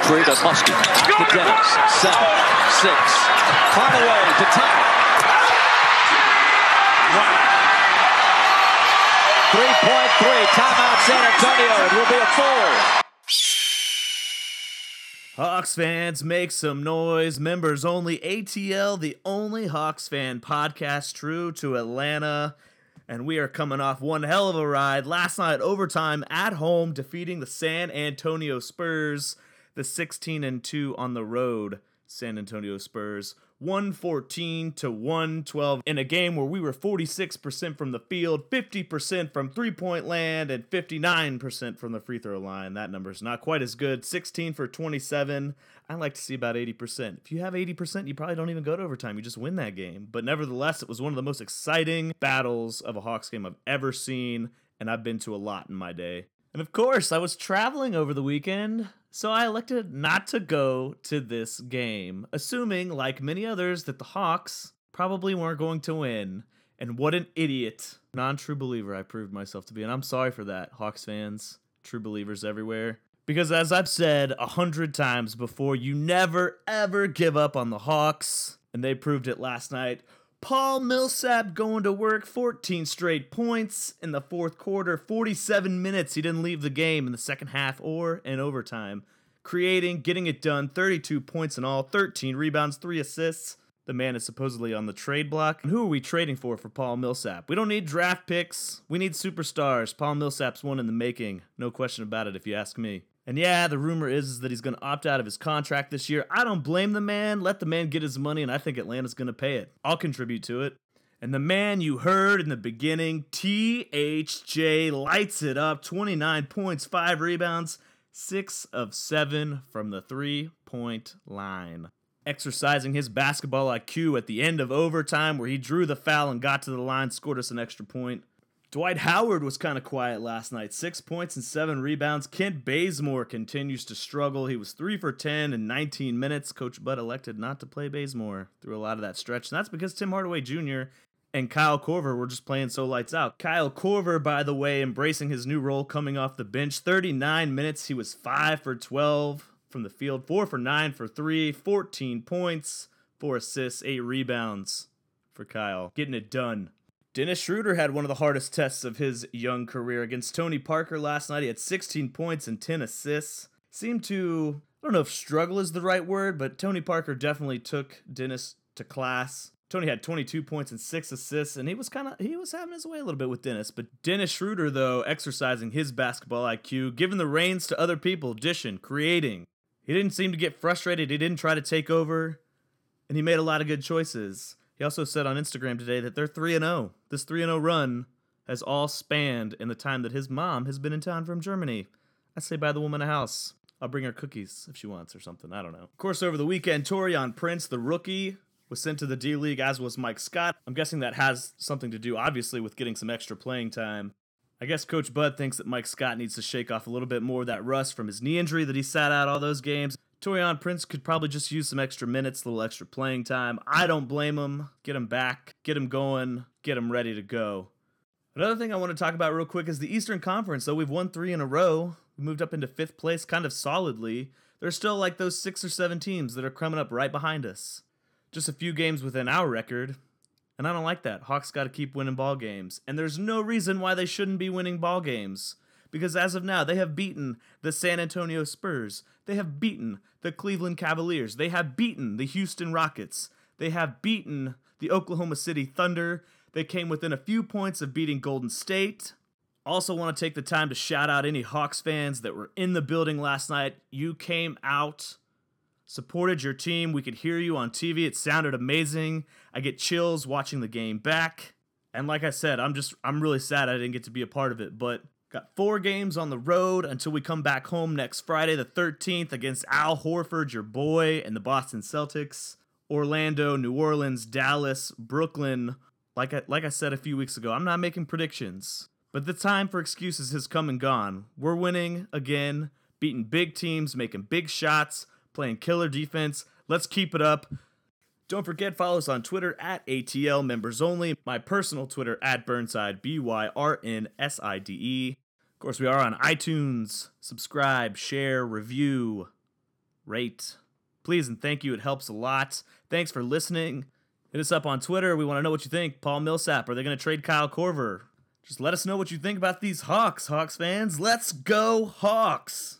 victory to Muskie. Out to Dennis. Seven, six. Hardaway to tie. Wow. Three-point three. Timeout San Antonio. It will be a four. Hawks fans, make some noise. Members only ATL, the only Hawks fan podcast true to Atlanta. And we are coming off one hell of a ride last night overtime at home defeating the San Antonio Spurs, the 16 and 2 on the road San Antonio Spurs. 114 to 112 in a game where we were 46% from the field, 50% from three point land, and 59% from the free throw line. That number is not quite as good. 16 for 27. I like to see about 80%. If you have 80%, you probably don't even go to overtime. You just win that game. But nevertheless, it was one of the most exciting battles of a Hawks game I've ever seen, and I've been to a lot in my day. And of course, I was traveling over the weekend, so I elected not to go to this game, assuming, like many others, that the Hawks probably weren't going to win. And what an idiot, non true believer I proved myself to be. And I'm sorry for that, Hawks fans, true believers everywhere. Because as I've said a hundred times before, you never ever give up on the Hawks. And they proved it last night. Paul Millsap going to work, 14 straight points in the fourth quarter, 47 minutes. He didn't leave the game in the second half or in overtime. Creating, getting it done, 32 points in all, 13 rebounds, 3 assists. The man is supposedly on the trade block. And who are we trading for for Paul Millsap? We don't need draft picks. We need superstars. Paul Millsap's one in the making. No question about it if you ask me. And yeah, the rumor is, that he's going to opt out of his contract this year. I don't blame the man. Let the man get his money, and I think Atlanta's going to pay it. I'll contribute to it. And the man you heard in the beginning, THJ, lights it up 29 points, 5 rebounds, 6 of 7 from the three point line. Exercising his basketball IQ at the end of overtime, where he drew the foul and got to the line, scored us an extra point. Dwight Howard was kind of quiet last night. Six points and seven rebounds. Kent Bazemore continues to struggle. He was three for 10 in 19 minutes. Coach Bud elected not to play Bazemore through a lot of that stretch. And that's because Tim Hardaway Jr. and Kyle Korver were just playing so lights out. Kyle Korver, by the way, embracing his new role coming off the bench. 39 minutes. He was five for 12 from the field, four for nine for three, 14 points, four assists, eight rebounds for Kyle. Getting it done. Dennis Schroeder had one of the hardest tests of his young career against Tony Parker last night. He had 16 points and 10 assists. Seemed to, I don't know if struggle is the right word, but Tony Parker definitely took Dennis to class. Tony had 22 points and 6 assists, and he was kind of he was having his way a little bit with Dennis. But Dennis Schroeder, though, exercising his basketball IQ, giving the reins to other people, dishing, creating. He didn't seem to get frustrated. He didn't try to take over, and he made a lot of good choices. He also said on Instagram today that they're 3 and 0. This 3 0 run has all spanned in the time that his mom has been in town from Germany. I say buy the woman a house. I'll bring her cookies if she wants or something. I don't know. Of course, over the weekend, Taurean Prince, the rookie, was sent to the D League, as was Mike Scott. I'm guessing that has something to do, obviously, with getting some extra playing time. I guess Coach Bud thinks that Mike Scott needs to shake off a little bit more of that rust from his knee injury that he sat out all those games. Taurean Prince could probably just use some extra minutes, a little extra playing time. I don't blame him. Get him back, get him going, get him ready to go. Another thing I want to talk about real quick is the Eastern Conference. Though we've won three in a row, we moved up into fifth place kind of solidly. There's still like those six or seven teams that are coming up right behind us. Just a few games within our record. And I don't like that. Hawks got to keep winning ball games. And there's no reason why they shouldn't be winning ball games because as of now, they have beaten the San Antonio Spurs. They have beaten the Cleveland Cavaliers. They have beaten the Houston Rockets. They have beaten the Oklahoma City Thunder. They came within a few points of beating Golden State. Also, want to take the time to shout out any Hawks fans that were in the building last night. You came out, supported your team. We could hear you on TV. It sounded amazing. I get chills watching the game back. And like I said, I'm just I'm really sad I didn't get to be a part of it, but Got four games on the road until we come back home next Friday, the 13th, against Al Horford, your boy, and the Boston Celtics. Orlando, New Orleans, Dallas, Brooklyn. Like I, like I said a few weeks ago, I'm not making predictions, but the time for excuses has come and gone. We're winning again, beating big teams, making big shots, playing killer defense. Let's keep it up. Don't forget, follow us on Twitter at ATL members only. My personal Twitter at Byrnside, B Y R N S I D E. Of course, we are on iTunes. Subscribe, share, review. rate. Please and thank you. It helps a lot. Thanks for listening. Hit us up on Twitter. We want to know what you think. Paul Millsap, are they going to trade Kyle Korver? Just let us know what you think about these Hawks, Hawks fans. Let's go, Hawks!